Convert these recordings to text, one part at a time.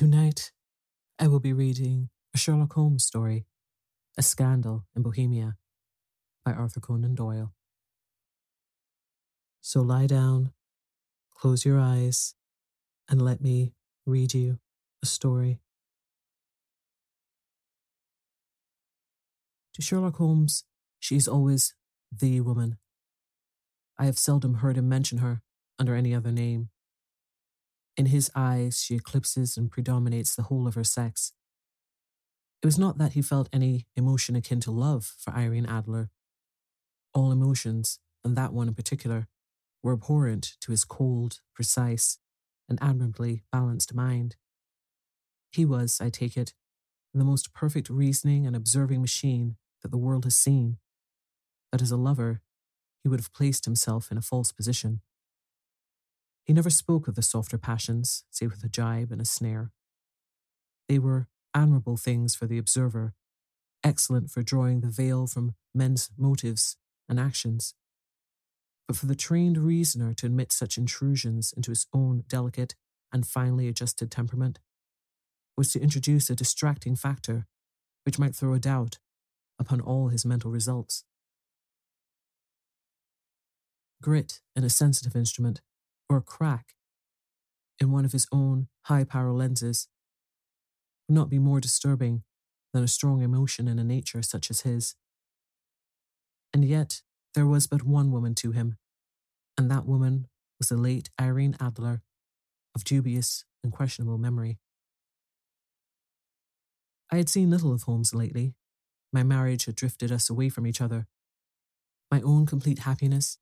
Tonight, I will be reading a Sherlock Holmes story, A Scandal in Bohemia, by Arthur Conan Doyle. So lie down, close your eyes, and let me read you a story. To Sherlock Holmes, she is always the woman. I have seldom heard him mention her under any other name. In his eyes, she eclipses and predominates the whole of her sex. It was not that he felt any emotion akin to love for Irene Adler. All emotions, and that one in particular, were abhorrent to his cold, precise, and admirably balanced mind. He was, I take it, the most perfect reasoning and observing machine that the world has seen. But as a lover, he would have placed himself in a false position. He never spoke of the softer passions, save with a jibe and a snare. They were admirable things for the observer, excellent for drawing the veil from men's motives and actions. But for the trained reasoner to admit such intrusions into his own delicate and finely adjusted temperament was to introduce a distracting factor which might throw a doubt upon all his mental results. Grit in a sensitive instrument, or a crack in one of his own high power lenses, would not be more disturbing than a strong emotion in a nature such as his. And yet, there was but one woman to him, and that woman was the late Irene Adler, of dubious and questionable memory. I had seen little of Holmes lately. My marriage had drifted us away from each other. My own complete happiness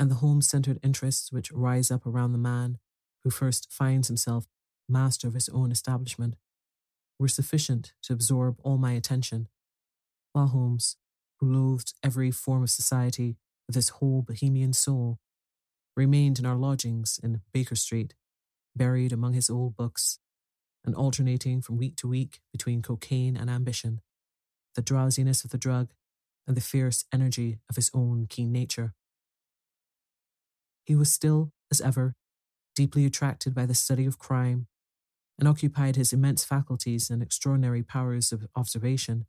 and the home centered interests which rise up around the man who first finds himself master of his own establishment were sufficient to absorb all my attention, while Holmes, who loathed every form of society with his whole bohemian soul, remained in our lodgings in Baker Street, buried among his old books, and alternating from week to week between cocaine and ambition, the drowsiness of the drug, and the fierce energy of his own keen nature. He was still, as ever, deeply attracted by the study of crime, and occupied his immense faculties and extraordinary powers of observation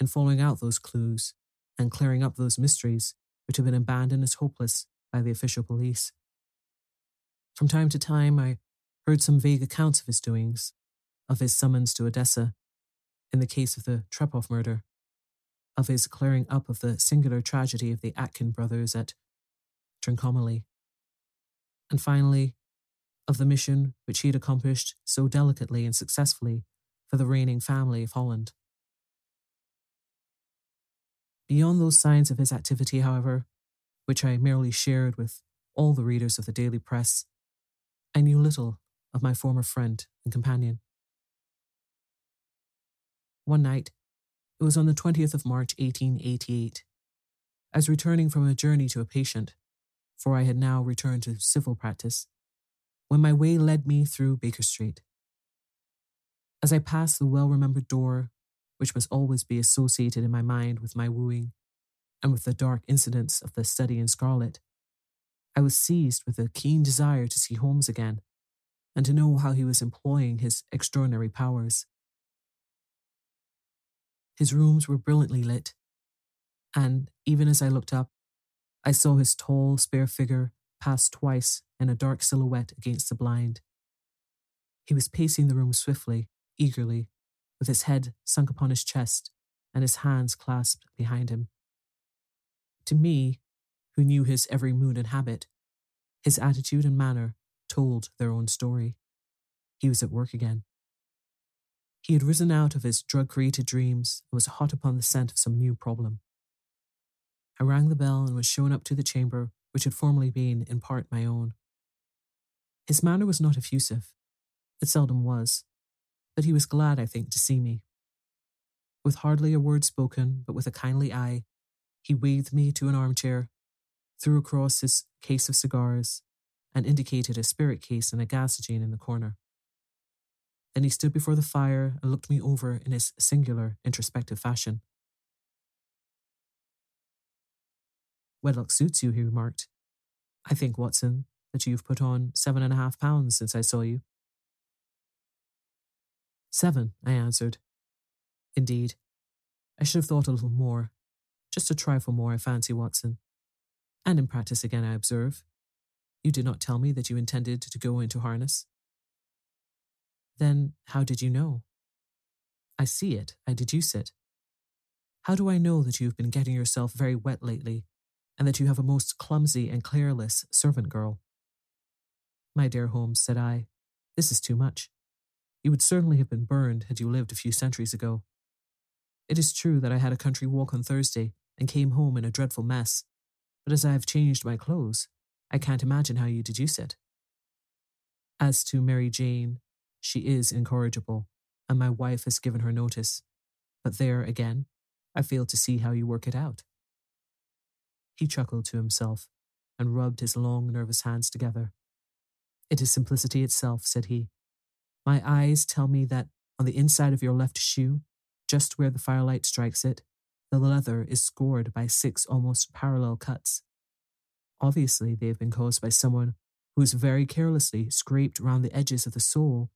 in following out those clues and clearing up those mysteries which had been abandoned as hopeless by the official police. From time to time, I heard some vague accounts of his doings, of his summons to Odessa, in the case of the Trepoff murder, of his clearing up of the singular tragedy of the Atkin brothers at Trincomalee, and finally, of the mission which he had accomplished so delicately and successfully for the reigning family of Holland. Beyond those signs of his activity, however, which I merely shared with all the readers of the daily press, I knew little of my former friend and companion. One night, it was on the 20th of March, 1888. as returning from a journey to a patient, for I had now returned to civil practice, when my way led me through Baker Street. As I passed the well remembered door which must always be associated in my mind with my wooing and with the dark incidents of the study in scarlet. I was seized with a keen desire to see Holmes again and to know how he was employing his extraordinary powers. His rooms were brilliantly lit, and even as I looked up, I saw his tall, spare figure pass twice in a dark silhouette against the blind. He was pacing the room swiftly, eagerly, with his head sunk upon his chest and his hands clasped behind him. To me, who knew his every mood and habit, his attitude and manner told their own story. He was at work again. He had risen out of his drug created dreams and was hot upon the scent of some new problem. I rang the bell and was shown up to the chamber which had formerly been in part my own. His manner was not effusive. It seldom was, but he was glad, I think, to see me. With hardly a word spoken, but with a kindly eye, he waved me to an armchair, threw across his case of cigars, and indicated a spirit case and a gasogene in the corner. Then he stood before the fire and looked me over in his singular, introspective fashion. Wedlock suits you, he remarked. I think, Watson, that you've put on seven and a half pounds since I saw you. Seven, I answered. Indeed, I should have thought a little more. Just a trifle more, I fancy, Watson. And in practice again, I observe. You did not tell me that you intended to go into harness. Then how did you know? I see it, I deduce it. How do I know that you have been getting yourself very wet lately, and that you have a most clumsy and careless servant girl? My dear Holmes, said I, this is too much. You would certainly have been burned had you lived a few centuries ago. It is true that I had a country walk on Thursday and came home in a dreadful mess, but as I have changed my clothes, I can't imagine how you deduce it. As to Mary Jane, she is incorrigible, and my wife has given her notice. But there, again, I fail to see how you work it out. He chuckled to himself and rubbed his long, nervous hands together. It is simplicity itself, said he. My eyes tell me that on the inside of your left shoe, just where the firelight strikes it, the leather is scored by six almost parallel cuts. Obviously, they have been caused by someone who has very carelessly scraped round the edges of the sole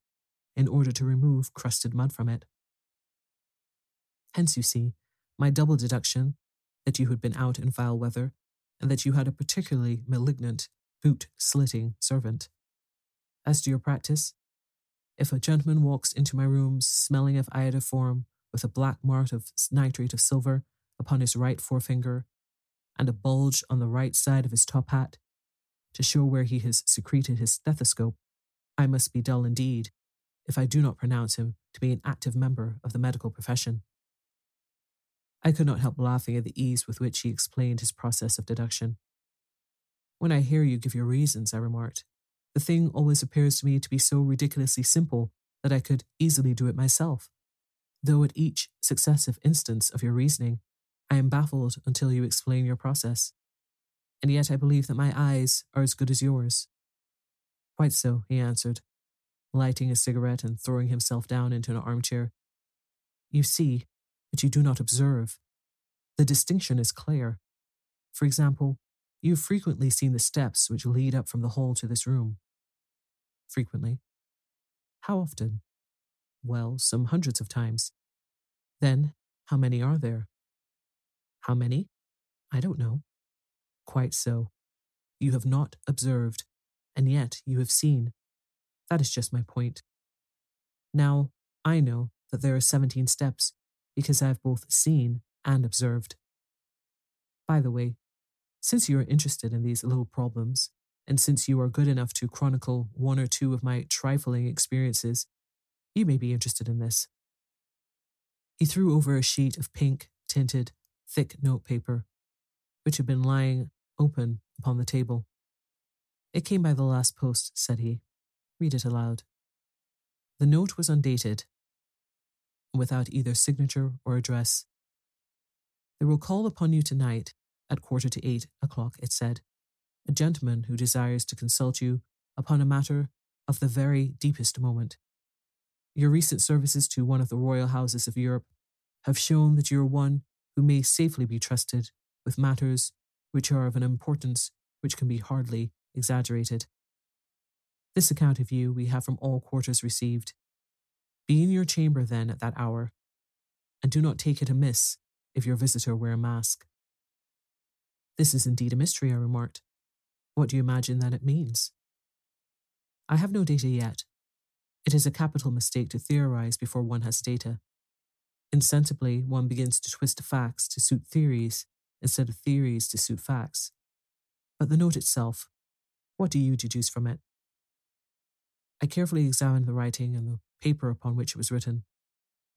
in order to remove crusted mud from it. Hence, you see, my double deduction that you had been out in foul weather and that you had a particularly malignant, boot slitting servant. As to your practice, if a gentleman walks into my rooms smelling of iodoform with a black mark of nitrate of silver upon his right forefinger, and a bulge on the right side of his top hat to show where he has secreted his stethoscope, I must be dull indeed if I do not pronounce him to be an active member of the medical profession. I could not help laughing at the ease with which he explained his process of deduction. When I hear you give your reasons, I remarked, the thing always appears to me to be so ridiculously simple that I could easily do it myself. Though at each successive instance of your reasoning, I am baffled until you explain your process. And yet I believe that my eyes are as good as yours. Quite so, he answered, lighting a cigarette and throwing himself down into an armchair. You see, but you do not observe. The distinction is clear. For example, you have frequently seen the steps which lead up from the hall to this room. Frequently. How often? Well, some hundreds of times. Then, how many are there? How many? I don't know. Quite so. You have not observed, and yet you have seen. That is just my point. Now, I know that there are 17 steps because I have both seen and observed. By the way, since you are interested in these little problems, and since you are good enough to chronicle one or two of my trifling experiences, you may be interested in this. He threw over a sheet of pink tinted, thick notepaper, which had been lying open upon the table. It came by the last post, said he. Read it aloud. The note was undated, without either signature or address. They will call upon you tonight at quarter to eight o'clock, it said, a gentleman who desires to consult you upon a matter of the very deepest moment. Your recent services to one of the royal houses of Europe have shown that you are one who may safely be trusted with matters which are of an importance which can be hardly exaggerated. This account of you we have from all quarters received. Be in your chamber then at that hour, and do not take it amiss if your visitor wear a mask. This is indeed a mystery, I remarked. What do you imagine that it means? I have no data yet. It is a capital mistake to theorize before one has data. Insensibly, one begins to twist facts to suit theories instead of theories to suit facts. But the note itself, what do you deduce from it? I carefully examined the writing and the paper upon which it was written.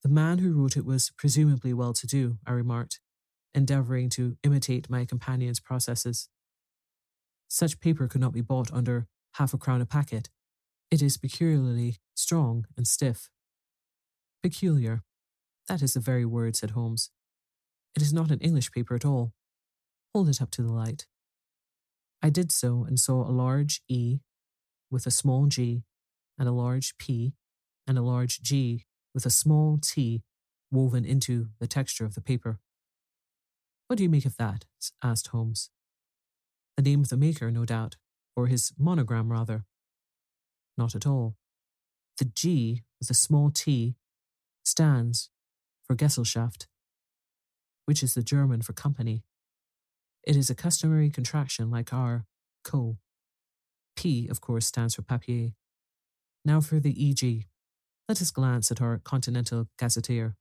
The man who wrote it was presumably well to do, I remarked, endeavouring to imitate my companion's processes. Such paper could not be bought under half a crown a packet. It is peculiarly strong and stiff. Peculiar. That is the very word, said Holmes. It is not an English paper at all. Hold it up to the light. I did so and saw a large E with a small g and a large P and a large G with a small t woven into the texture of the paper. What do you make of that? asked Holmes. The name of the maker, no doubt, or his monogram, rather. Not at all. The G with a small t stands for Gesellschaft, which is the German for company. It is a customary contraction like our co. P, of course, stands for papier. Now for the EG. Let us glance at our Continental Gazetteer.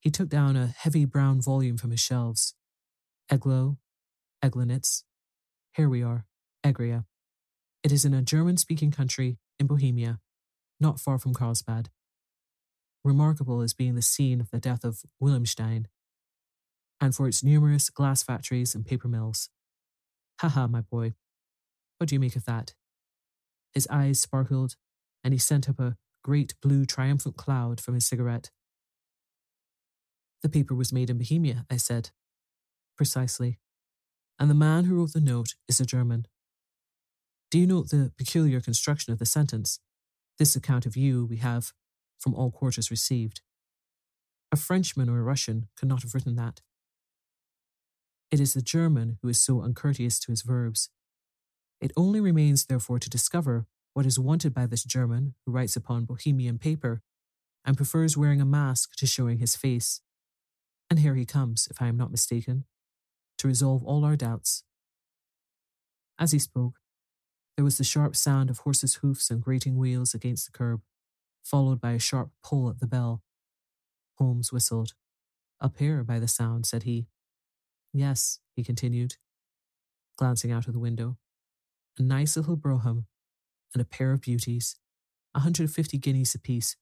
He took down a heavy brown volume from his shelves. Eglow, Eglonitz. Here we are, Egria. It is in a German speaking country in Bohemia, not far from Carlsbad. Remarkable as being the scene of the death of Wallenstein, and for its numerous glass factories and paper mills. Ha ha, my boy. What do you make of that? His eyes sparkled, and he sent up a great blue triumphant cloud from his cigarette. The paper was made in Bohemia, I said. Precisely. And the man who wrote the note is a German. Do you note the peculiar construction of the sentence? This account of you we have from all quarters received. A Frenchman or a Russian could not have written that. It is the German who is so uncourteous to his verbs. It only remains, therefore, to discover what is wanted by this German who writes upon Bohemian paper and prefers wearing a mask to showing his face. And here he comes, if I am not mistaken, to resolve all our doubts. As he spoke, there was the sharp sound of horses' hoofs and grating wheels against the curb, followed by a sharp pull at the bell. Holmes whistled. Up here, by the sound, said he. Yes, he continued, glancing out of the window. A nice little brougham and a pair of beauties, a 150 guineas apiece.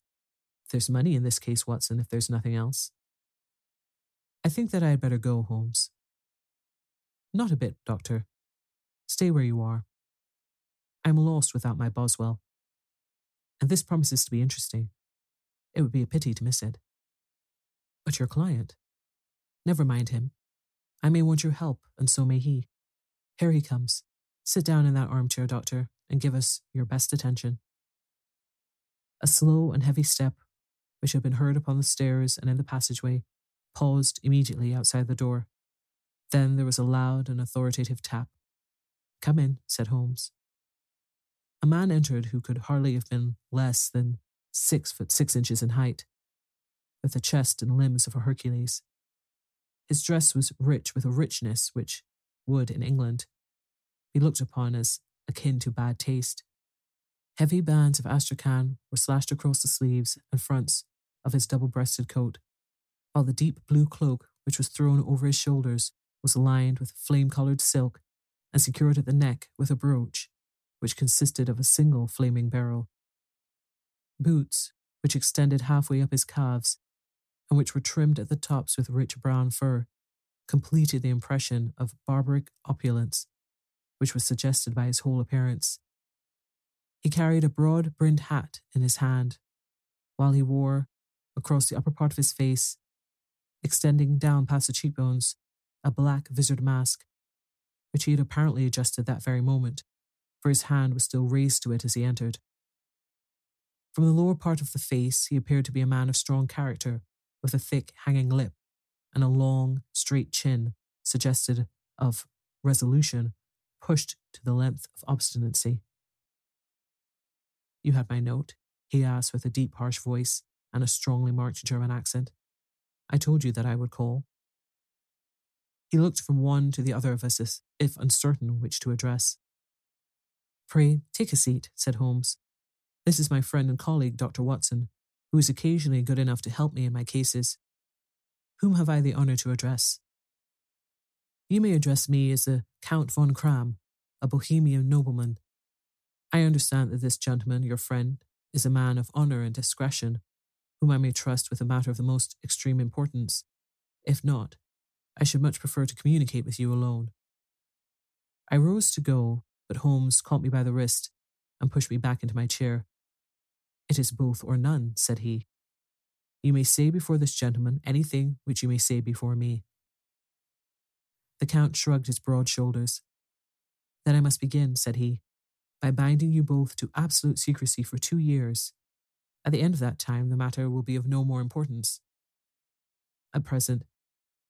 There's money in this case, Watson, if there's nothing else. I think that I had better go, Holmes. Not a bit, Doctor. Stay where you are. I am lost without my Boswell. And this promises to be interesting. It would be a pity to miss it. But your client? Never mind him. I may want your help, and so may he. Here he comes. Sit down in that armchair, Doctor, and give us your best attention. A slow and heavy step, which had been heard upon the stairs and in the passageway, paused immediately outside the door. Then there was a loud and authoritative tap. Come in, said Holmes. A man entered who could hardly have been less than six foot six inches in height, with the chest and limbs of a Hercules. His dress was rich with a richness which would, in England, be looked upon as akin to bad taste. Heavy bands of astrakhan were slashed across the sleeves and fronts of his double breasted coat, while the deep blue cloak which was thrown over his shoulders was lined with flame colored silk and secured at the neck with a brooch, which consisted of a single flaming beryl. Boots, which extended halfway up his calves, and which were trimmed at the tops with rich brown fur, completed the impression of barbaric opulence, which was suggested by his whole appearance. He carried a broad brimmed hat in his hand, while he wore, across the upper part of his face, extending down past the cheekbones, a black visored mask, which he had apparently adjusted that very moment, for his hand was still raised to it as he entered. From the lower part of the face, he appeared to be a man of strong character, with a thick, hanging lip and a long, straight chin, suggested of resolution, pushed to the length of obstinacy. You had my note? he asked with a deep, harsh voice and a strongly marked German accent. I told you that I would call. He looked from one to the other of us as if uncertain which to address. Pray, take a seat, said Holmes. This is my friend and colleague, Dr. Watson, who is occasionally good enough to help me in my cases. Whom have I the honour to address? You may address me as the Count von Kramm, a Bohemian nobleman. I understand that this gentleman, your friend, is a man of honour and discretion, whom I may trust with a matter of the most extreme importance. If not, I should much prefer to communicate with you alone. I rose to go, but Holmes caught me by the wrist and pushed me back into my chair. It is both or none, said he. You may say before this gentleman anything which you may say before me. The Count shrugged his broad shoulders. Then I must begin, said he, by binding you both to absolute secrecy for two years. At the end of that time, the matter will be of no more importance. At present,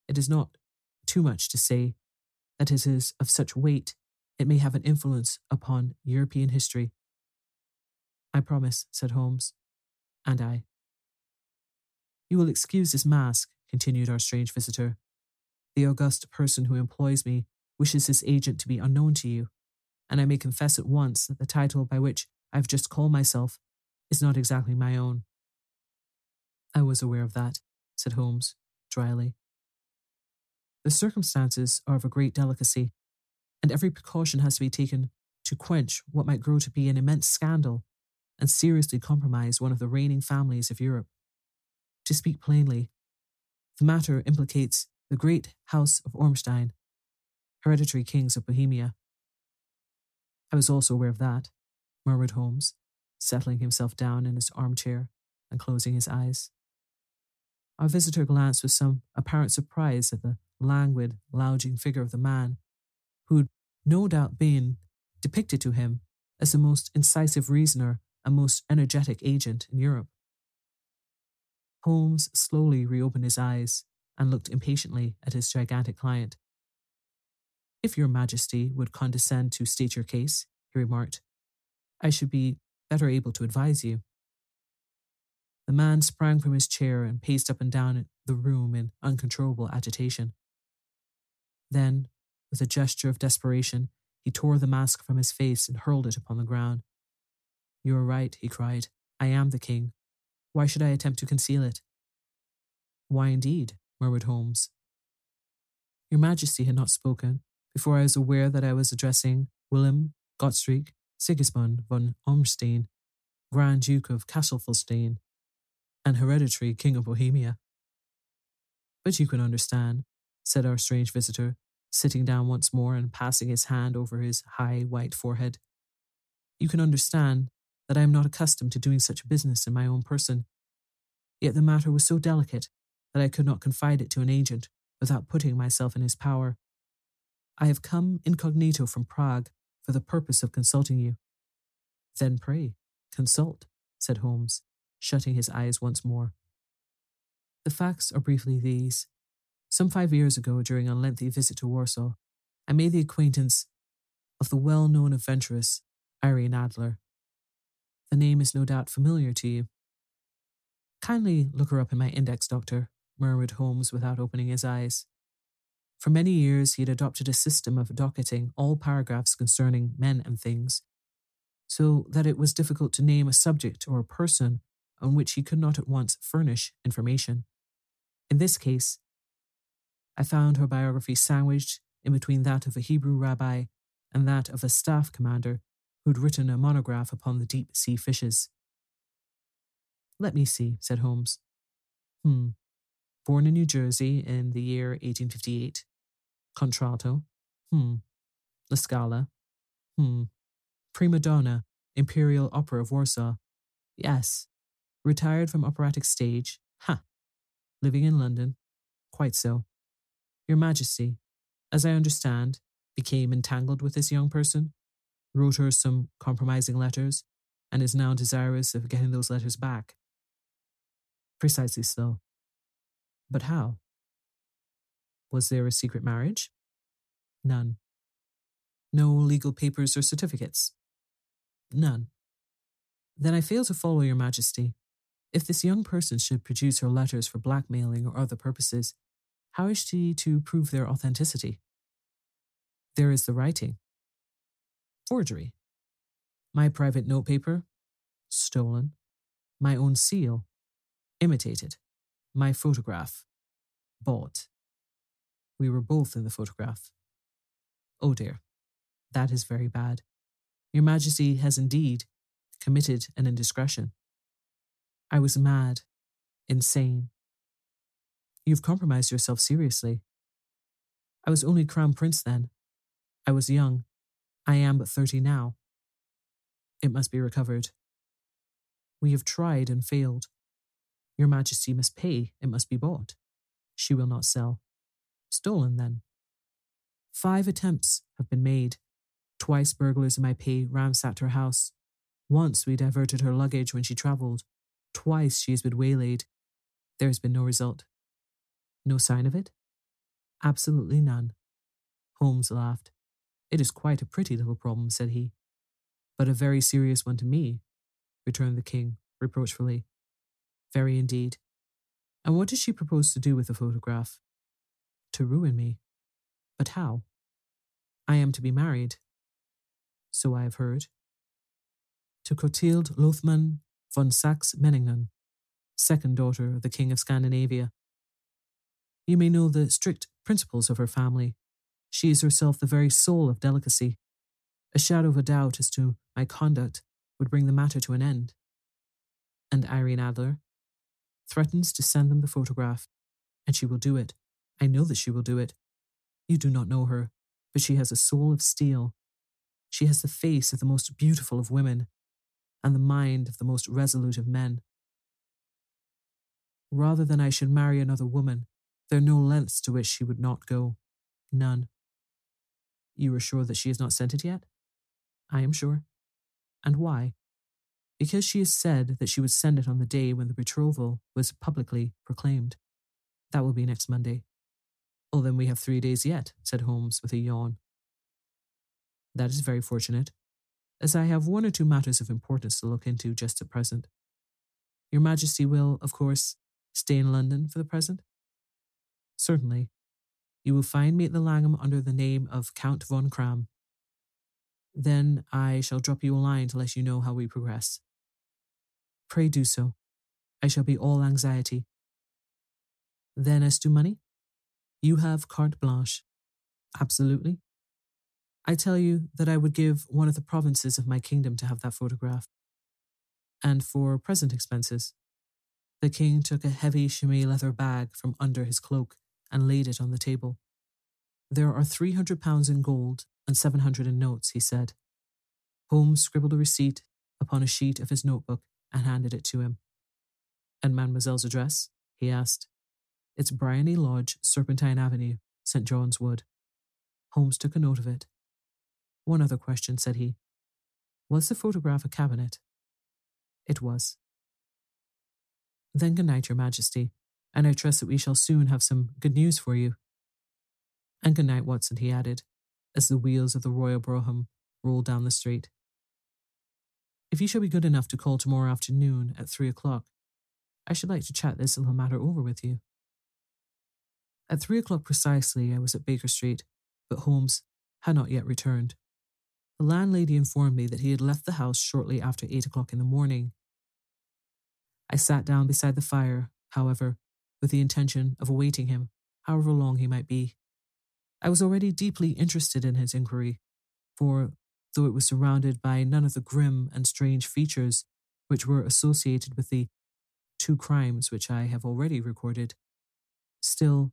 it is not too much to say that it is of such weight it may have an influence upon European history. I promise, said Holmes. And I. You will excuse this mask, continued our strange visitor. The august person who employs me wishes his agent to be unknown to you, and I may confess at once that the title by which I have just called myself is not exactly my own. I was aware of that, said Holmes, dryly. The circumstances are of a great delicacy, and every precaution has to be taken to quench what might grow to be an immense scandal and seriously compromise one of the reigning families of Europe. To speak plainly, the matter implicates the great House of Ormstein, hereditary kings of Bohemia. I was also aware of that, murmured Holmes, settling himself down in his armchair and closing his eyes. Our visitor glanced with some apparent surprise at the languid, lounging figure of the man, who had no doubt been depicted to him as the most incisive reasoner and most energetic agent in Europe. Holmes slowly reopened his eyes and looked impatiently at his gigantic client. If your majesty would condescend to state your case, he remarked, I should be better able to advise you. The man sprang from his chair and paced up and down the room in uncontrollable agitation. Then, with a gesture of desperation, he tore the mask from his face and hurled it upon the ground. You are right, he cried. I am the king. Why should I attempt to conceal it? Why indeed? Murmured Holmes. Your Majesty had not spoken before I was aware that I was addressing Wilhelm Gottsreich Sigismund von Ormstein, Grand Duke of Cassel-Felstein, and hereditary King of Bohemia. But you can understand, said our strange visitor, sitting down once more and passing his hand over his high white forehead. You can understand that I am not accustomed to doing such business in my own person. Yet the matter was so delicate that I could not confide it to an agent without putting myself in his power. I have come incognito from Prague for the purpose of consulting you. Then pray, consult, said Holmes, shutting his eyes once more. The facts are briefly these. Some five years ago, during a lengthy visit to Warsaw, I made the acquaintance of the well known adventuress Irene Adler. The name is no doubt familiar to you. Kindly look her up in my index, Doctor, murmured Holmes without opening his eyes. For many years, he had adopted a system of docketing all paragraphs concerning men and things, so that it was difficult to name a subject or a person on which he could not at once furnish information. In this case, I found her biography sandwiched in between that of a Hebrew rabbi and that of a staff commander who had written a monograph upon the deep sea fishes. Let me see, said Holmes. Hmm. Born in New Jersey in the year 1858. Contralto. Hmm. La Scala. Hmm. Prima donna, Imperial Opera of Warsaw. Yes. Retired from operatic stage. Ha. Living in London. Quite so. Your Majesty, as I understand, became entangled with this young person, wrote her some compromising letters, and is now desirous of getting those letters back. Precisely so. But how? Was there a secret marriage? None. No legal papers or certificates? None. Then I fail to follow your majesty. If this young person should produce her letters for blackmailing or other purposes, how is she to prove their authenticity? There is the writing. Forgery. My private notepaper? Stolen. My own seal? Imitated. My photograph? Bought. We were both in the photograph. Oh dear, that is very bad. Your Majesty has indeed committed an indiscretion. I was mad, insane. You've compromised yourself seriously. I was only crown prince then. I was young. I am but thirty now. It must be recovered. We have tried and failed. Your Majesty must pay, it must be bought. She will not sell. Stolen, then. Five attempts have been made. Twice burglars in my pay ransacked her house. Once we diverted her luggage when she travelled. Twice she has been waylaid. There has been no result. No sign of it? Absolutely none. Holmes laughed. It is quite a pretty little problem, said he. But a very serious one to me, returned the king reproachfully. Very indeed. And what does she propose to do with the photograph? To ruin me. But how? I am to be married. So I have heard. To Clotilde Lothman von Saxe Meiningen, second daughter of the King of Scandinavia. You may know the strict principles of her family. She is herself the very soul of delicacy. A shadow of a doubt as to my conduct would bring the matter to an end. And Irene Adler, threatens to send them the photograph, and she will do it. I know that she will do it. You do not know her, but she has a soul of steel. She has the face of the most beautiful of women, and the mind of the most resolute of men. Rather than I should marry another woman, there are no lengths to which she would not go. None. You are sure that she has not sent it yet? I am sure. And why? Because she has said that she would send it on the day when the betrothal was publicly proclaimed. That will be next Monday. Well, then we have three days yet, said Holmes with a yawn. That is very fortunate, as I have one or two matters of importance to look into just at present. Your Majesty will, of course, stay in London for the present? Certainly. You will find me at the Langham under the name of Count von Kramm. Then I shall drop you a line to let you know how we progress. Pray do so. I shall be all anxiety. Then, as to money? You have carte blanche. Absolutely. I tell you that I would give one of the provinces of my kingdom to have that photograph. And for present expenses, the king took a heavy chamois leather bag from under his cloak and laid it on the table. There are three hundred pounds in gold and seven hundred in notes, he said. Holmes scribbled a receipt upon a sheet of his notebook and handed it to him. And Mademoiselle's address? he asked. It's Briony Lodge, Serpentine Avenue, St. John's Wood. Holmes took a note of it. One other question, said he. Was the photograph a cabinet? It was. Then good night, Your Majesty, and I trust that we shall soon have some good news for you. And good night, Watson, he added, as the wheels of the Royal Brougham rolled down the street. If you shall be good enough to call tomorrow afternoon at three o'clock, I should like to chat this little matter over with you. At three o'clock precisely, I was at Baker Street, but Holmes had not yet returned. The landlady informed me that he had left the house shortly after eight o'clock in the morning. I sat down beside the fire, however, with the intention of awaiting him, however long he might be. I was already deeply interested in his inquiry, for though it was surrounded by none of the grim and strange features which were associated with the two crimes which I have already recorded, still,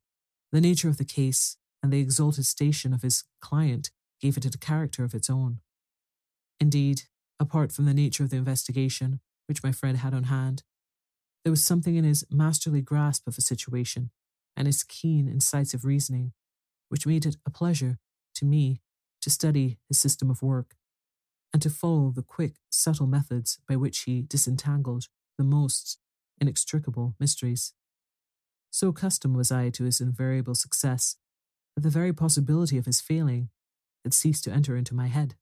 the nature of the case and the exalted station of his client gave it a character of its own. Indeed, apart from the nature of the investigation which my friend had on hand, there was something in his masterly grasp of the situation and his keen, incisive reasoning which made it a pleasure to me to study his system of work and to follow the quick, subtle methods by which he disentangled the most inextricable mysteries. So accustomed was I to his invariable success that the very possibility of his failing had ceased to enter into my head.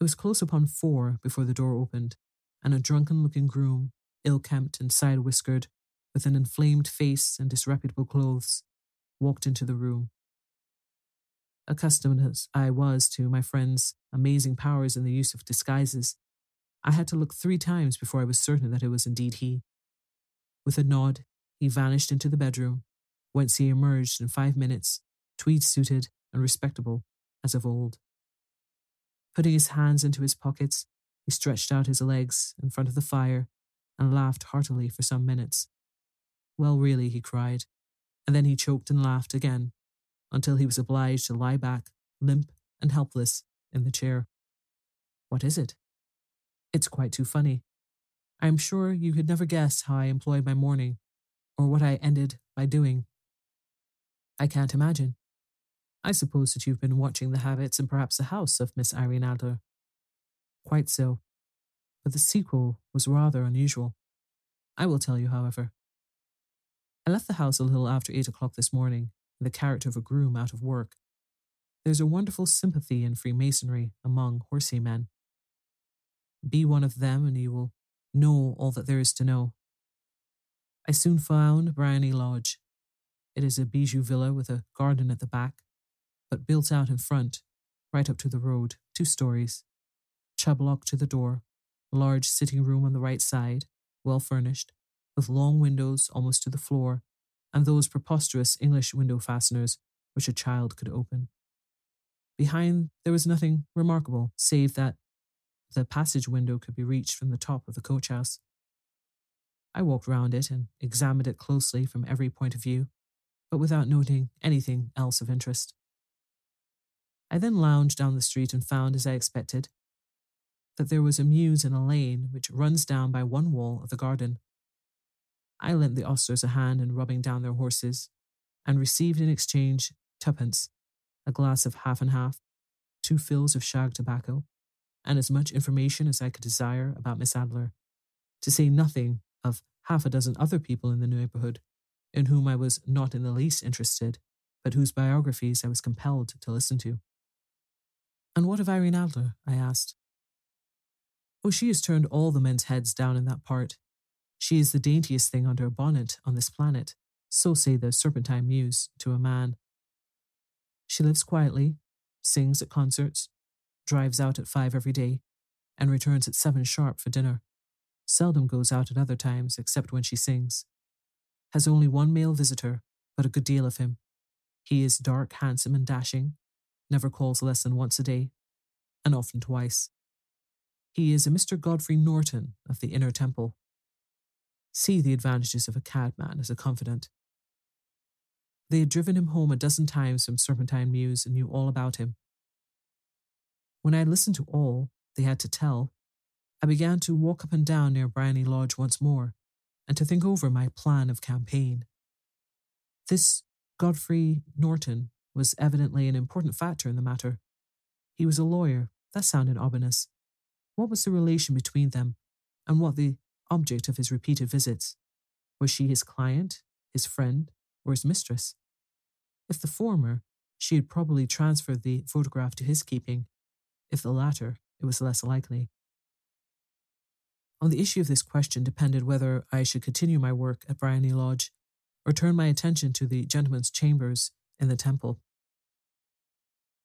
It was close upon four before the door opened, and a drunken looking groom, ill kempt and side whiskered, with an inflamed face and disreputable clothes, walked into the room. Accustomed as I was to my friend's amazing powers in the use of disguises, I had to look three times before I was certain that it was indeed he. With a nod, he vanished into the bedroom, whence he emerged in five minutes, tweed suited and respectable as of old. Putting his hands into his pockets, he stretched out his legs in front of the fire and laughed heartily for some minutes. Well, really, he cried, and then he choked and laughed again until he was obliged to lie back, limp and helpless, in the chair. What is it? It's quite too funny. I am sure you could never guess how I employed my morning, or what I ended by doing. I can't imagine. I suppose that you've been watching the habits and perhaps the house of Miss Irene Adler. Quite so. But the sequel was rather unusual. I will tell you, however. I left the house a little after eight o'clock this morning in the character of a groom out of work. There's a wonderful sympathy in Freemasonry among horsey men. Be one of them and you will know all that there is to know. I soon found Briony Lodge. It is a bijou villa with a garden at the back, but built out in front, right up to the road, two stories. Chubb lock to the door, a large sitting room on the right side, well furnished, with long windows almost to the floor, and those preposterous English window fasteners which a child could open. Behind there was nothing remarkable, save that the passage window could be reached from the top of the coach house. I walked round it and examined it closely from every point of view, but without noting anything else of interest. I then lounged down the street and found, as I expected, that there was a mews in a lane which runs down by one wall of the garden. I lent the ostlers a hand in rubbing down their horses, and received in exchange twopence, a glass of half and half, two fills of shag tobacco, and as much information as I could desire about Miss Adler, to say nothing of half a dozen other people in the neighbourhood, in whom I was not in the least interested, but whose biographies I was compelled to listen to. And what of Irene Adler? I asked. Oh, she has turned all the men's heads down in that part. She is the daintiest thing under a bonnet on this planet, so say the Serpentine Mews to a man. She lives quietly, sings at concerts, drives out at five every day, and returns at seven sharp for dinner. Seldom goes out at other times except when she sings. Has only one male visitor, but a good deal of him. He is dark, handsome, and dashing, never calls less than once a day, and often twice. He is a Mr. Godfrey Norton of the Inner Temple. See the advantages of a cabman as a confidant. They had driven him home a dozen times from Serpentine Mews and knew all about him. When I had listened to all they had to tell, I began to walk up and down near Briony Lodge once more and to think over my plan of campaign. This Godfrey Norton was evidently an important factor in the matter. He was a lawyer. That sounded ominous. What was the relation between them, and what the object of his repeated visits? Was she his client, his friend, or his mistress? If the former, she had probably transferred the photograph to his keeping. If the latter, it was less likely. On the issue of this question depended whether I should continue my work at Briony Lodge or turn my attention to the gentleman's chambers in the temple.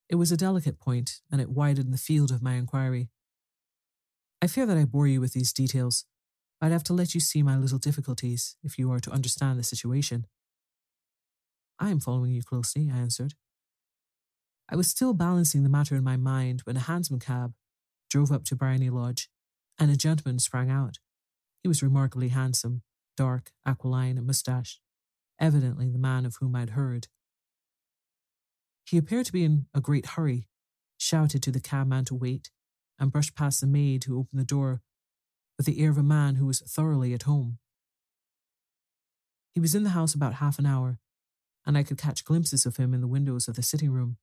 It was a delicate point, and it widened the field of my inquiry. I fear that I bore you with these details. I'd have to let you see my little difficulties if you are to understand the situation. I am following you closely, I answered. I was still balancing the matter in my mind when a hansom cab drove up to Briony Lodge and a gentleman sprang out. He was remarkably handsome, dark, aquiline, and moustached, evidently the man of whom I'd heard. He appeared to be in a great hurry, shouted to the cabman to wait, and brushed past the maid who opened the door with the air of a man who was thoroughly at home. He was in the house about half an hour, and I could catch glimpses of him in the windows of the sitting room,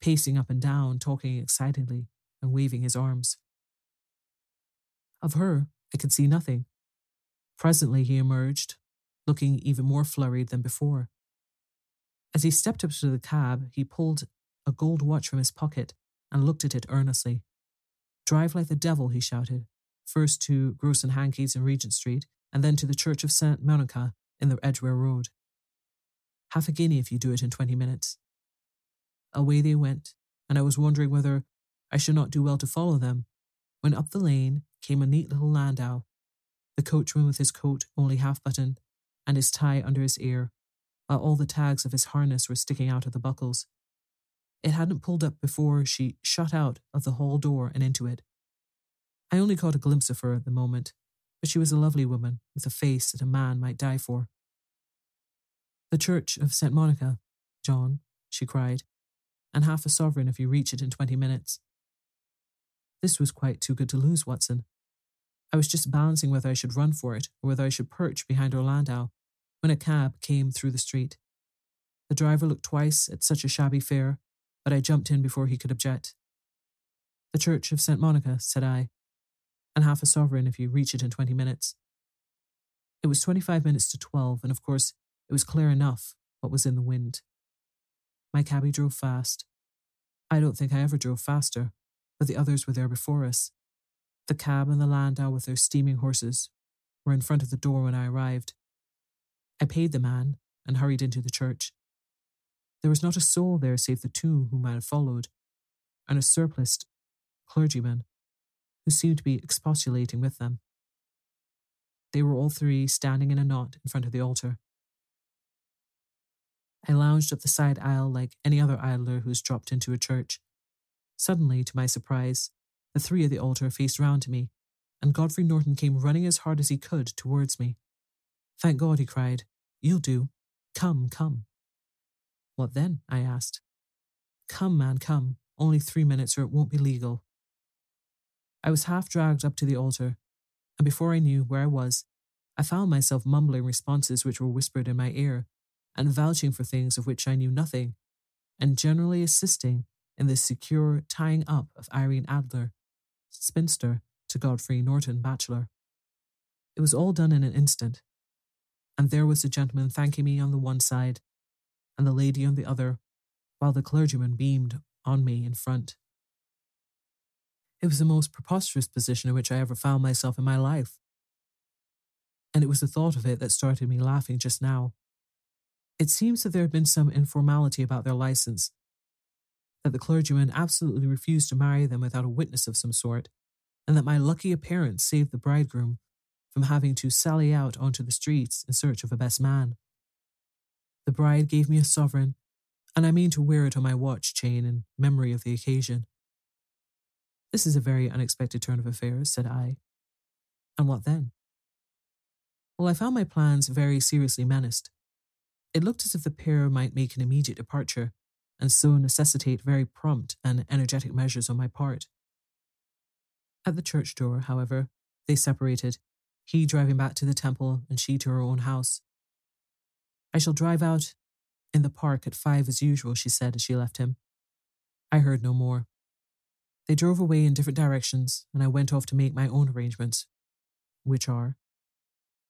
pacing up and down, talking excitedly and waving his arms. Of her, I could see nothing. Presently, he emerged, looking even more flurried than before. As he stepped up to the cab, he pulled a gold watch from his pocket and looked at it earnestly. Drive like the devil, he shouted, first to Gross and Hankey's in Regent Street, and then to the Church of St. Monica in the Edgware Road. Half a guinea if you do it in twenty minutes. Away they went, and I was wondering whether I should not do well to follow them, when up the lane came a neat little landau, the coachman with his coat only half buttoned and his tie under his ear, while all the tags of his harness were sticking out of the buckles. It hadn't pulled up before she shot out of the hall door and into it. I only caught a glimpse of her at the moment, but she was a lovely woman with a face that a man might die for. The Church of St. Monica, John, she cried, and half a sovereign if you reach it in twenty minutes. This was quite too good to lose, Watson. I was just balancing whether I should run for it or whether I should perch behind her landau when a cab came through the street. The driver looked twice at such a shabby fare but I jumped in before he could object. The Church of St. Monica, said I, and half a sovereign if you reach it in twenty minutes. It was twenty five minutes to twelve, and of course it was clear enough what was in the wind. My cabby drove fast. I don't think I ever drove faster, but the others were there before us. The cab and the landau with their steaming horses were in front of the door when I arrived. I paid the man and hurried into the church. There was not a soul there save the two whom I had followed, and a surpliced clergyman who seemed to be expostulating with them. They were all three standing in a knot in front of the altar. I lounged up the side aisle like any other idler who has dropped into a church. Suddenly, to my surprise, the three at the altar faced round to me, and Godfrey Norton came running as hard as he could towards me. Thank God, he cried. You'll do. Come, come. What then? I asked. Come, man, come. Only three minutes or it won't be legal. I was half dragged up to the altar, and before I knew where I was, I found myself mumbling responses which were whispered in my ear, and vouching for things of which I knew nothing, and generally assisting in the secure tying up of Irene Adler, spinster, to Godfrey Norton, bachelor. It was all done in an instant, and there was the gentleman thanking me on the one side and the lady on the other, while the clergyman beamed on me in front. It was the most preposterous position in which I ever found myself in my life. And it was the thought of it that started me laughing just now. It seems that there had been some informality about their license, that the clergyman absolutely refused to marry them without a witness of some sort, and that my lucky appearance saved the bridegroom from having to sally out onto the streets in search of a best man. The bride gave me a sovereign, and I mean to wear it on my watch chain in memory of the occasion. This is a very unexpected turn of affairs, said I. And what then? Well, I found my plans very seriously menaced. It looked as if the pair might make an immediate departure, and so necessitate very prompt and energetic measures on my part. At the church door, however, they separated, he driving back to the temple and she to her own house. I shall drive out in the park at five as usual, she said as she left him. I heard no more. They drove away in different directions, and I went off to make my own arrangements, which are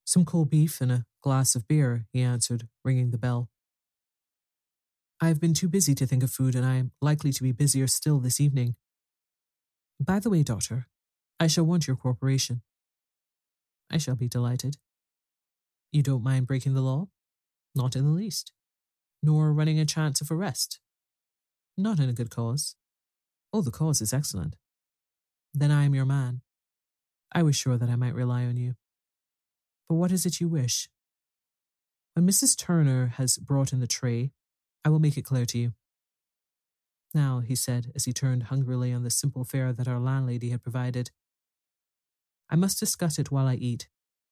some cold beef and a glass of beer, he answered, ringing the bell. I have been too busy to think of food, and I am likely to be busier still this evening. By the way, Doctor, I shall want your cooperation. I shall be delighted. You don't mind breaking the law? Not in the least. Nor running a chance of arrest? Not in a good cause. Oh, the cause is excellent. Then I am your man. I was sure that I might rely on you. But what is it you wish? When Mrs. Turner has brought in the tray, I will make it clear to you. Now, he said, as he turned hungrily on the simple fare that our landlady had provided, I must discuss it while I eat,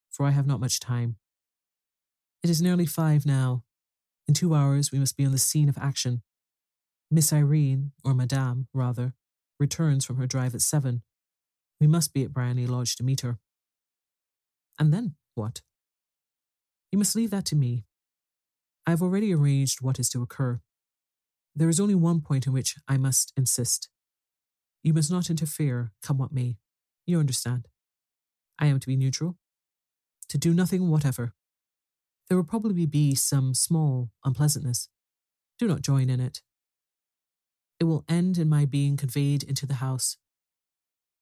for I have not much time. It is nearly five now. In two hours we must be on the scene of action. Miss Irene, or Madame, rather, returns from her drive at seven. We must be at Briony Lodge to meet her. And then what? You must leave that to me. I have already arranged what is to occur. There is only one point in which I must insist. You must not interfere, come what may. You understand. I am to be neutral, to do nothing whatever. There will probably be some small unpleasantness. Do not join in it. It will end in my being conveyed into the house.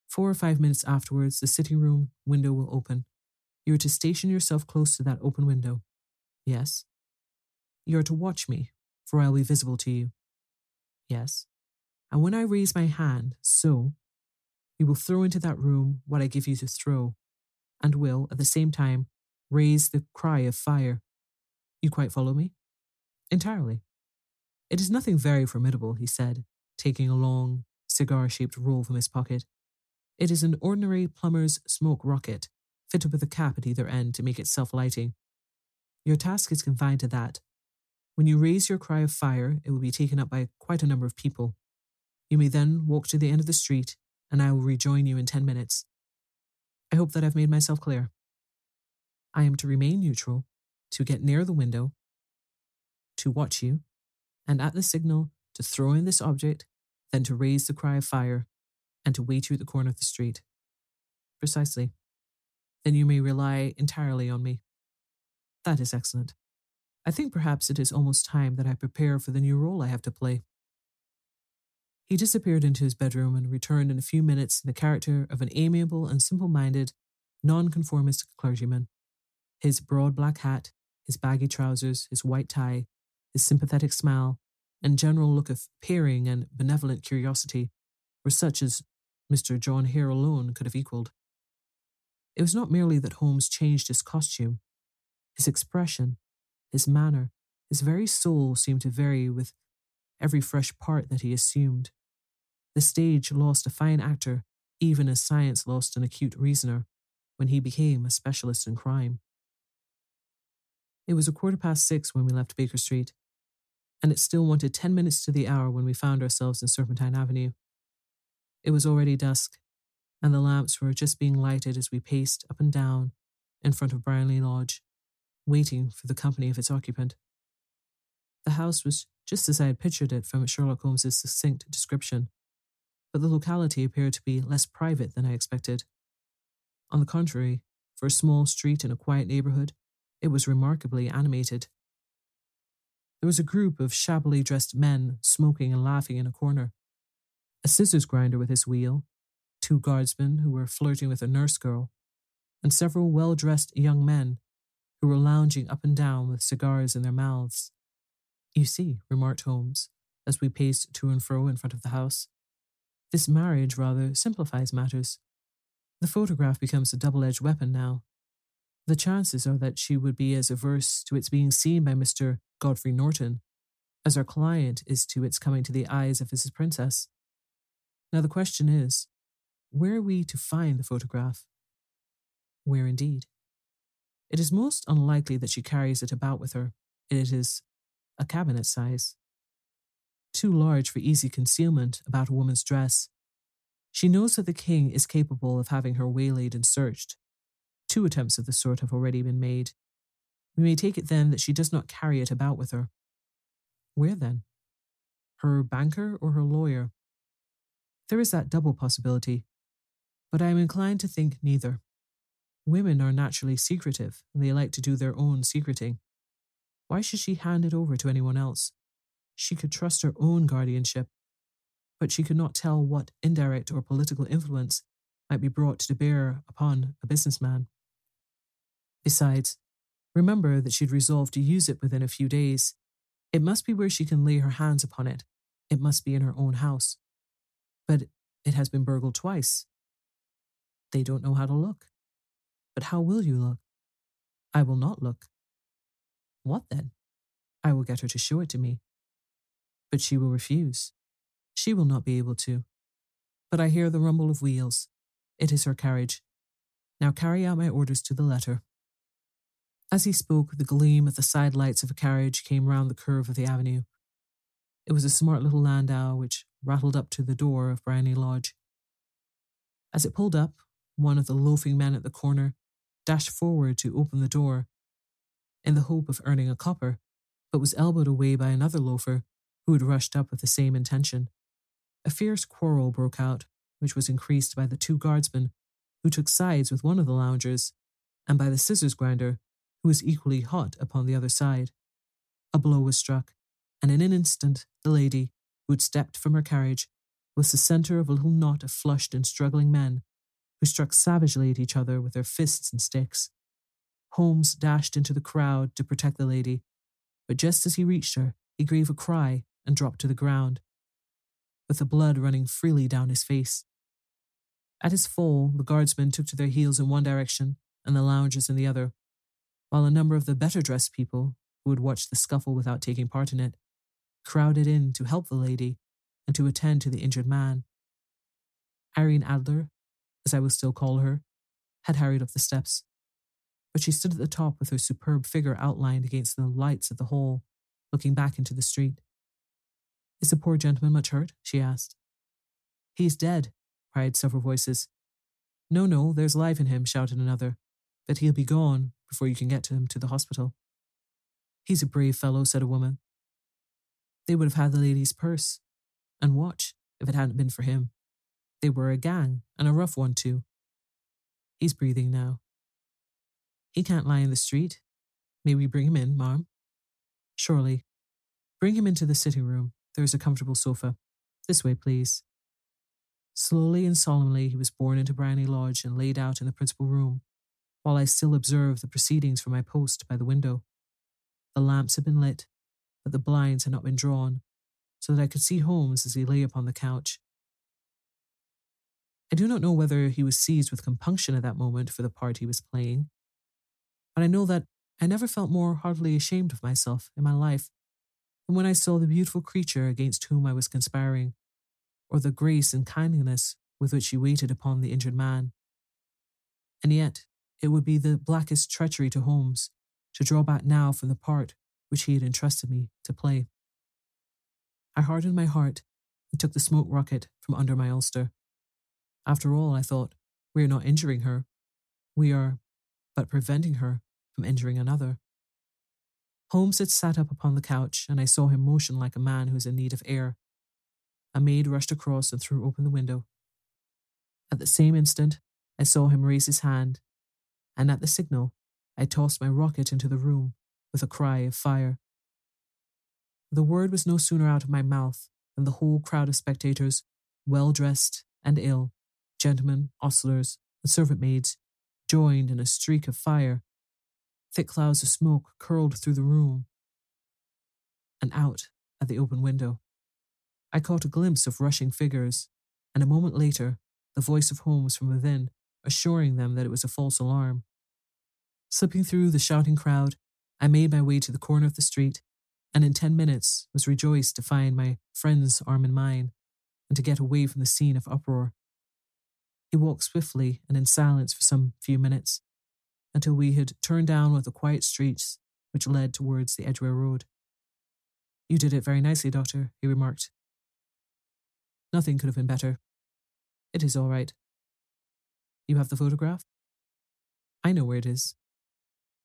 Four or five minutes afterwards, the sitting room window will open. You are to station yourself close to that open window. Yes. You are to watch me, for I will be visible to you. Yes. And when I raise my hand, so, you will throw into that room what I give you to throw, and will, at the same time, raise the cry of fire. You quite follow me? Entirely. It is nothing very formidable, he said, taking a long, cigar shaped roll from his pocket. It is an ordinary plumber's smoke rocket, fitted with a cap at either end to make it self lighting. Your task is confined to that. When you raise your cry of fire, it will be taken up by quite a number of people. You may then walk to the end of the street, and I will rejoin you in ten minutes. I hope that I've made myself clear. I am to remain neutral, to get near the window, to watch you, and at the signal to throw in this object, then to raise the cry of fire, and to wait you at the corner of the street. Precisely. Then you may rely entirely on me. That is excellent. I think perhaps it is almost time that I prepare for the new role I have to play. He disappeared into his bedroom and returned in a few minutes in the character of an amiable and simple minded, nonconformist clergyman. His broad black hat, his baggy trousers, his white tie, his sympathetic smile, and general look of peering and benevolent curiosity were such as Mr. John Hare alone could have equalled. It was not merely that Holmes changed his costume, his expression, his manner, his very soul seemed to vary with every fresh part that he assumed. The stage lost a fine actor, even as science lost an acute reasoner, when he became a specialist in crime. It was a quarter past six when we left Baker Street, and it still wanted ten minutes to the hour when we found ourselves in Serpentine Avenue. It was already dusk, and the lamps were just being lighted as we paced up and down in front of Briony Lodge, waiting for the company of its occupant. The house was just as I had pictured it from Sherlock Holmes's succinct description but the locality appeared to be less private than I expected. On the contrary, for a small street in a quiet neighborhood, it was remarkably animated. There was a group of shabbily dressed men smoking and laughing in a corner, a scissors grinder with his wheel, two guardsmen who were flirting with a nurse girl, and several well dressed young men who were lounging up and down with cigars in their mouths. You see, remarked Holmes, as we paced to and fro in front of the house, this marriage rather simplifies matters. The photograph becomes a double edged weapon now. The chances are that she would be as averse to its being seen by Mr. Godfrey Norton as our client is to its coming to the eyes of his princess. Now the question is, where are we to find the photograph? Where indeed? It is most unlikely that she carries it about with her. It is a cabinet size. Too large for easy concealment about a woman's dress. She knows that the king is capable of having her waylaid and searched. Two attempts of the sort have already been made. We may take it then that she does not carry it about with her. Where then? Her banker or her lawyer? There is that double possibility, but I am inclined to think neither. Women are naturally secretive, and they like to do their own secreting. Why should she hand it over to anyone else? She could trust her own guardianship, but she could not tell what indirect or political influence might be brought to bear upon a businessman. Besides, remember that she'd resolved to use it within a few days. It must be where she can lay her hands upon it. It must be in her own house. But it has been burgled twice. They don't know how to look. But how will you look? I will not look. What then? I will get her to show it to me. But she will refuse. She will not be able to. But I hear the rumble of wheels. It is her carriage. Now carry out my orders to the letter. As he spoke, the gleam of the side lights of a carriage came round the curve of the avenue. It was a smart little landau which rattled up to the door of Briony Lodge. As it pulled up, one of the loafing men at the corner dashed forward to open the door in the hope of earning a copper, but was elbowed away by another loafer who had rushed up with the same intention. A fierce quarrel broke out, which was increased by the two guardsmen who took sides with one of the loungers and by the scissors grinder who was equally hot upon the other side. A blow was struck, and in an instant the lady, who had stepped from her carriage, was the centre of a little knot of flushed and struggling men who struck savagely at each other with their fists and sticks. Holmes dashed into the crowd to protect the lady, but just as he reached her, he gave a cry and dropped to the ground, with the blood running freely down his face. At his fall, the guardsmen took to their heels in one direction and the loungers in the other, while a number of the better dressed people, who had watched the scuffle without taking part in it, crowded in to help the lady and to attend to the injured man. Irene Adler as I will still call her, had hurried up the steps. But she stood at the top with her superb figure outlined against the lights of the hall, looking back into the street. Is the poor gentleman much hurt? she asked. He is dead, cried several voices. No, no, there's life in him, shouted another, but he'll be gone before you can get to him to the hospital. He's a brave fellow, said a woman. They would have had the lady's purse and watch if it hadn't been for him. They were a gang, and a rough one, too. He's breathing now. He can't lie in the street. May we bring him in, Marm? Surely. Bring him into the sitting room. There is a comfortable sofa. This way, please. Slowly and solemnly he was borne into Briony Lodge and laid out in the principal room, while I still observed the proceedings from my post by the window. The lamps had been lit, but the blinds had not been drawn, so that I could see Holmes as he lay upon the couch, I do not know whether he was seized with compunction at that moment for the part he was playing, but I know that I never felt more heartily ashamed of myself in my life than when I saw the beautiful creature against whom I was conspiring, or the grace and kindliness with which she waited upon the injured man. And yet, it would be the blackest treachery to Holmes to draw back now from the part which he had entrusted me to play. I hardened my heart and took the smoke rocket from under my ulster. After all, I thought, we are not injuring her. We are but preventing her from injuring another. Holmes had sat up upon the couch, and I saw him motion like a man who is in need of air. A maid rushed across and threw open the window. At the same instant, I saw him raise his hand, and at the signal, I tossed my rocket into the room with a cry of fire. The word was no sooner out of my mouth than the whole crowd of spectators, well dressed and ill, gentlemen, ostlers, and servant maids joined in a streak of fire. Thick clouds of smoke curled through the room and out at the open window. I caught a glimpse of rushing figures, and a moment later, the voice of Holmes from within, assuring them that it was a false alarm. Slipping through the shouting crowd, I made my way to the corner of the street and in ten minutes was rejoiced to find my friend's arm in mine and to get away from the scene of uproar. He walked swiftly and in silence for some few minutes until we had turned down one of the quiet streets which led towards the Edgware Road. You did it very nicely, Doctor, he remarked. Nothing could have been better. It is all right. You have the photograph? I know where it is.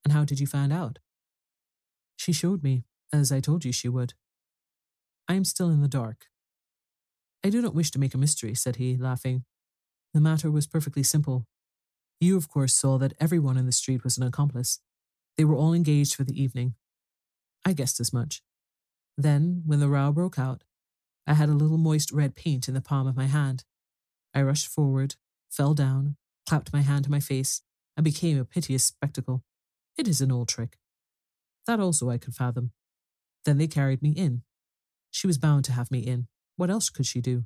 And how did you find out? She showed me, as I told you she would. I am still in the dark. I do not wish to make a mystery, said he, laughing. The matter was perfectly simple. You, of course, saw that everyone in the street was an accomplice. They were all engaged for the evening. I guessed as much. Then, when the row broke out, I had a little moist red paint in the palm of my hand. I rushed forward, fell down, clapped my hand to my face, and became a piteous spectacle. It is an old trick. That also I could fathom. Then they carried me in. She was bound to have me in. What else could she do?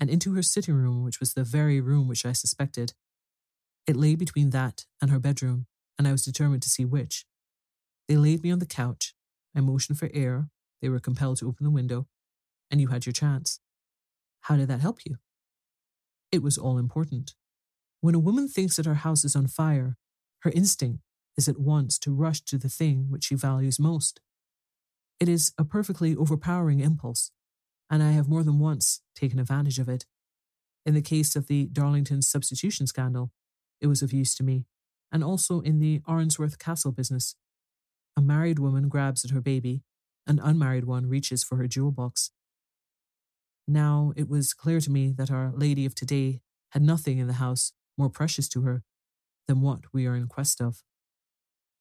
And into her sitting room, which was the very room which I suspected. It lay between that and her bedroom, and I was determined to see which. They laid me on the couch. I motioned for air. They were compelled to open the window, and you had your chance. How did that help you? It was all important. When a woman thinks that her house is on fire, her instinct is at once to rush to the thing which she values most. It is a perfectly overpowering impulse, and I have more than once taken advantage of it. In the case of the Darlington substitution scandal, it was of use to me, and also in the Arnsworth Castle business. A married woman grabs at her baby, an unmarried one reaches for her jewel box. Now it was clear to me that Our Lady of Today had nothing in the house more precious to her than what we are in quest of.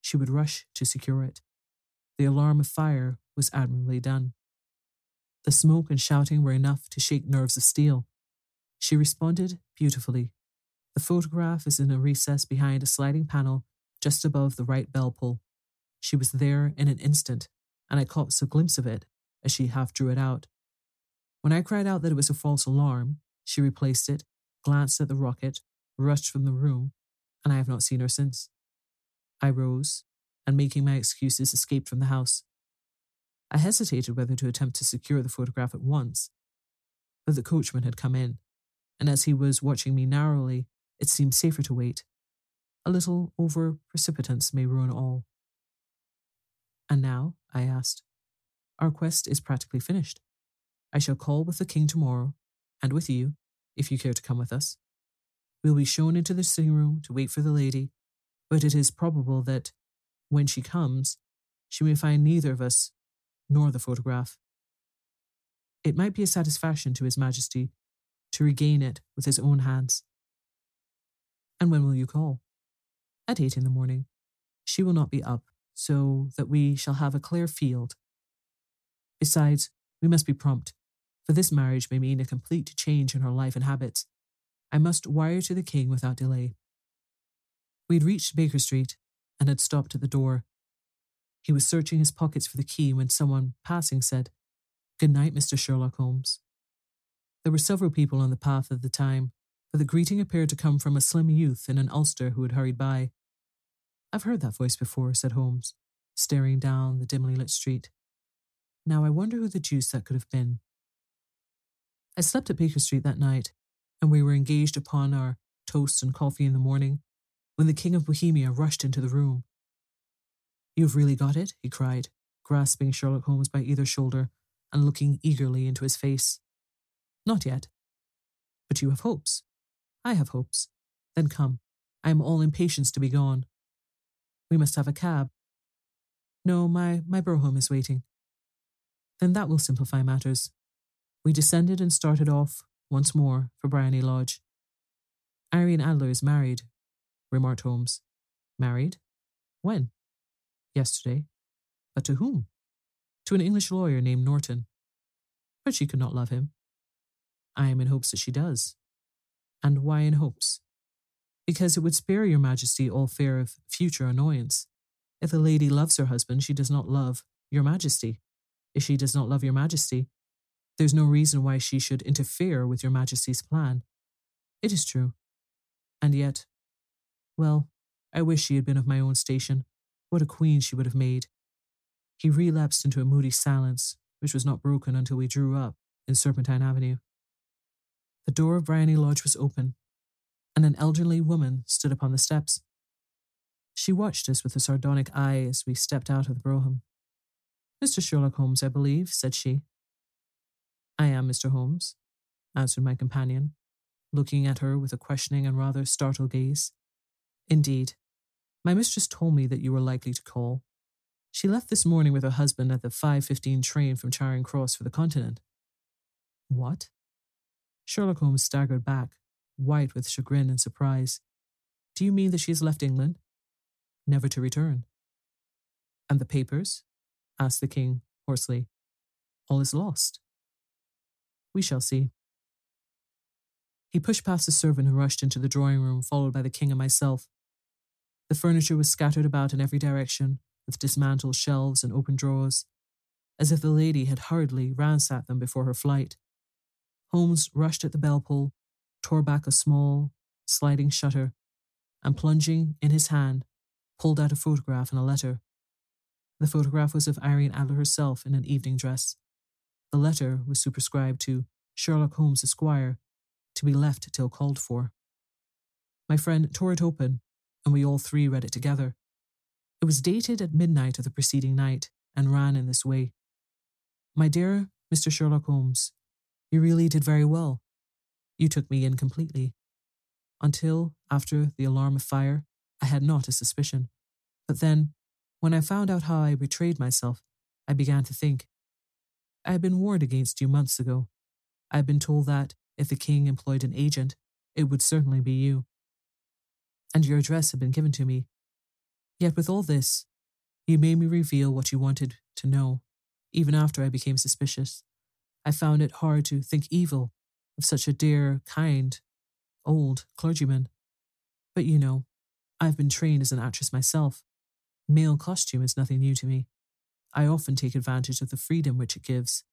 She would rush to secure it. The alarm of fire was admirably done. The smoke and shouting were enough to shake nerves of steel. She responded beautifully. The photograph is in a recess behind a sliding panel just above the right bell pull. She was there in an instant, and I caught a glimpse of it as she half drew it out. When I cried out that it was a false alarm, she replaced it, glanced at the rocket, rushed from the room, and I have not seen her since. I rose, and making my excuses, escaped from the house. I hesitated whether to attempt to secure the photograph at once, but the coachman had come in, and as he was watching me narrowly, it seemed safer to wait. A little over precipitance may ruin all. And now, I asked, our quest is practically finished. I shall call with the king tomorrow, and with you, if you care to come with us. We will be shown into the sitting room to wait for the lady, but it is probable that, when she comes, she may find neither of us nor the photograph. It might be a satisfaction to His Majesty to regain it with his own hands. And when will you call? At eight in the morning. She will not be up, so that we shall have a clear field. Besides, we must be prompt for this marriage may mean a complete change in her life and habits. I must wire to the king without delay. We had reached Baker Street and had stopped at the door. He was searching his pockets for the key when someone passing said, Good night, Mr. Sherlock Holmes. There were several people on the path at the time, but the greeting appeared to come from a slim youth in an ulster who had hurried by. I've heard that voice before, said Holmes, staring down the dimly lit street. Now I wonder who the deuce that could have been. I slept at Baker Street that night, and we were engaged upon our toast and coffee in the morning when the King of Bohemia rushed into the room. You've really got it? he cried, grasping Sherlock Holmes by either shoulder and looking eagerly into his face. Not yet. But you have hopes. I have hopes. Then come. I am all impatience to be gone. We must have a cab. No, my, my brougham is waiting. Then that will simplify matters. We descended and started off once more for Briony Lodge. Irene Adler is married, remarked Holmes. Married? When? Yesterday. But to whom? To an English lawyer named Norton. But she could not love him. I am in hopes that she does. And why in hopes? Because it would spare your majesty all fear of future annoyance. If a lady loves her husband, she does not love your majesty. If she does not love your majesty, there's no reason why she should interfere with your majesty's plan. It is true. And yet, well, I wish she had been of my own station. What a queen she would have made. He relapsed into a moody silence, which was not broken until we drew up in Serpentine Avenue. The door of Briony Lodge was open, and an elderly woman stood upon the steps. She watched us with a sardonic eye as we stepped out of the brougham. Mr. Sherlock Holmes, I believe, said she. I am Mr. Holmes, answered my companion, looking at her with a questioning and rather startled gaze. Indeed, my mistress told me that you were likely to call. She left this morning with her husband at the 5.15 train from Charing Cross for the continent. What? Sherlock Holmes staggered back, white with chagrin and surprise. Do you mean that she has left England? Never to return. And the papers? asked the king hoarsely. All is lost. We shall see. He pushed past the servant and rushed into the drawing room, followed by the king and myself. The furniture was scattered about in every direction, with dismantled shelves and open drawers, as if the lady had hurriedly ransacked them before her flight. Holmes rushed at the bell pull, tore back a small, sliding shutter, and plunging in his hand, pulled out a photograph and a letter. The photograph was of Irene Adler herself in an evening dress. The letter was superscribed to Sherlock Holmes, Esquire, to be left till called for. My friend tore it open, and we all three read it together. It was dated at midnight of the preceding night and ran in this way My dear Mr. Sherlock Holmes, you really did very well. You took me in completely. Until, after the alarm of fire, I had not a suspicion. But then, when I found out how I betrayed myself, I began to think. I had been warned against you months ago. I had been told that, if the king employed an agent, it would certainly be you. And your address had been given to me. Yet with all this, you made me reveal what you wanted to know, even after I became suspicious. I found it hard to think evil of such a dear, kind, old clergyman. But you know, I've been trained as an actress myself. Male costume is nothing new to me. I often take advantage of the freedom which it gives.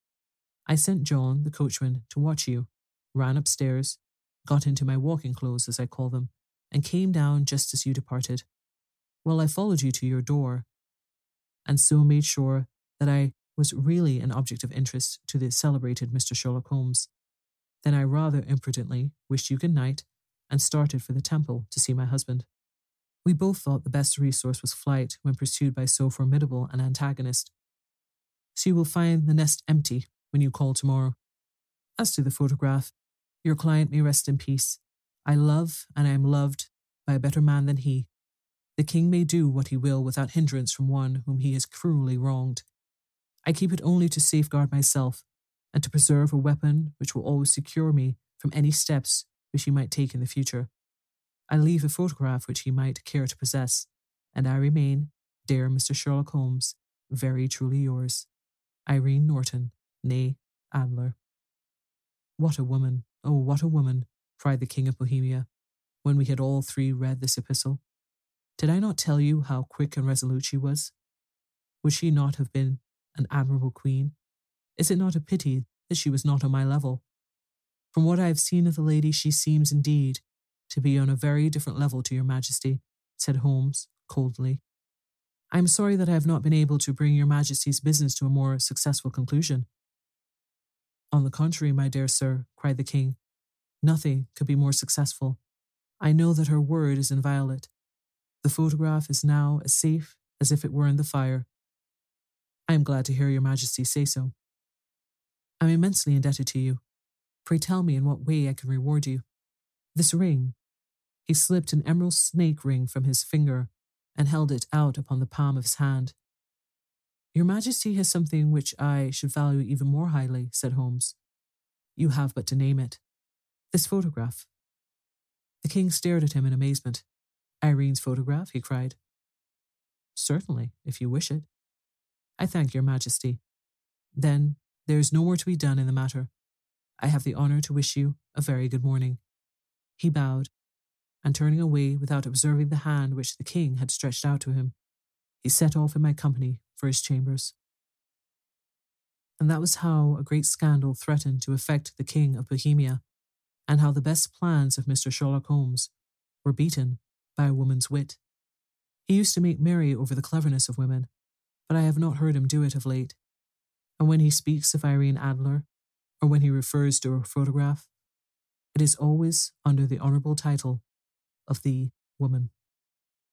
I sent John, the coachman, to watch you, ran upstairs, got into my walking clothes, as I call them, and came down just as you departed. Well, I followed you to your door, and so made sure that I was really an object of interest to the celebrated Mr. Sherlock Holmes. Then I rather imprudently wished you good night and started for the temple to see my husband. We both thought the best resource was flight when pursued by so formidable an antagonist. So you will find the nest empty when you call tomorrow. As to the photograph, your client may rest in peace. I love and I am loved by a better man than he. The king may do what he will without hindrance from one whom he has cruelly wronged. I keep it only to safeguard myself and to preserve a weapon which will always secure me from any steps which he might take in the future. I leave a photograph which he might care to possess, and I remain, dear Mr. Sherlock Holmes, very truly yours, Irene Norton, née Adler. What a woman, oh, what a woman, cried the King of Bohemia, when we had all three read this epistle. Did I not tell you how quick and resolute she was? Would she not have been an admirable queen? Is it not a pity that she was not on my level? From what I have seen of the lady, she seems indeed to be on a very different level to your majesty, said Holmes coldly. I am sorry that I have not been able to bring your majesty's business to a more successful conclusion. On the contrary, my dear sir, cried the king, nothing could be more successful. I know that her word is inviolate. The photograph is now as safe as if it were in the fire. I am glad to hear your majesty say so. I am immensely indebted to you. Pray tell me in what way I can reward you. This ring. He slipped an emerald snake ring from his finger and held it out upon the palm of his hand. Your Majesty has something which I should value even more highly, said Holmes. You have but to name it. This photograph. The king stared at him in amazement. Irene's photograph, he cried. Certainly, if you wish it. I thank your Majesty. Then there is no more to be done in the matter. I have the honour to wish you a very good morning. He bowed, and turning away without observing the hand which the king had stretched out to him, he set off in my company for his chambers. And that was how a great scandal threatened to affect the King of Bohemia, and how the best plans of Mr. Sherlock Holmes were beaten by a woman's wit. He used to make merry over the cleverness of women, but I have not heard him do it of late. And when he speaks of Irene Adler, or when he refers to her photograph, it is always under the honourable title of the woman.